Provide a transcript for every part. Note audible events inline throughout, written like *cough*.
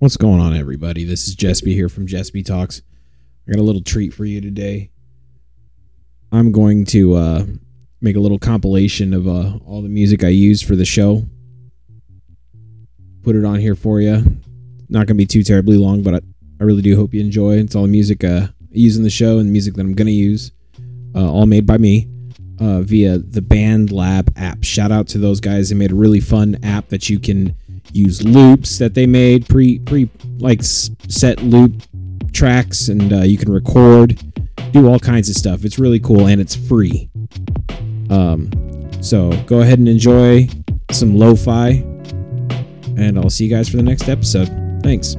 What's going on, everybody? This is Jesby here from Jesby Talks. I got a little treat for you today. I'm going to uh, make a little compilation of uh, all the music I use for the show. Put it on here for you. Not going to be too terribly long, but I, I really do hope you enjoy. It's all the music uh, I use in the show and music that I'm going to use, uh, all made by me uh, via the BandLab app. Shout out to those guys. They made a really fun app that you can use loops that they made pre pre like set loop tracks and uh, you can record do all kinds of stuff it's really cool and it's free um so go ahead and enjoy some lo-fi and i'll see you guys for the next episode thanks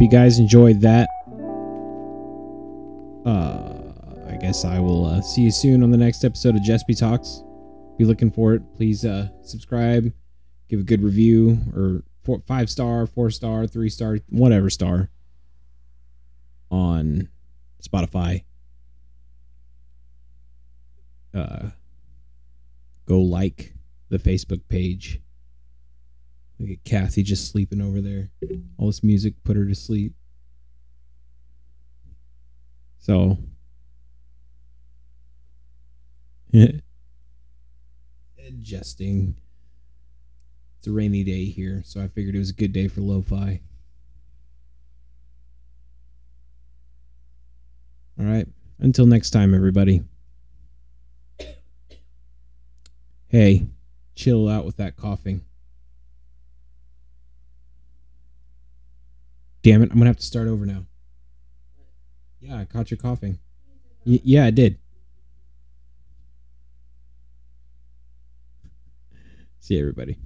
hope you guys enjoyed that. Uh, I guess I will uh, see you soon on the next episode of Jesby Talks. Be looking for it. Please uh, subscribe, give a good review, or four, five star, four star, three star, whatever star on Spotify. Uh, go like the Facebook page. Look at Kathy just sleeping over there. All this music put her to sleep. So, *laughs* adjusting. It's a rainy day here, so I figured it was a good day for lo-fi. All right. Until next time, everybody. Hey, chill out with that coughing. Damn it, I'm to have to start over now. Yeah, I caught you coughing. Y- yeah, I did. See everybody.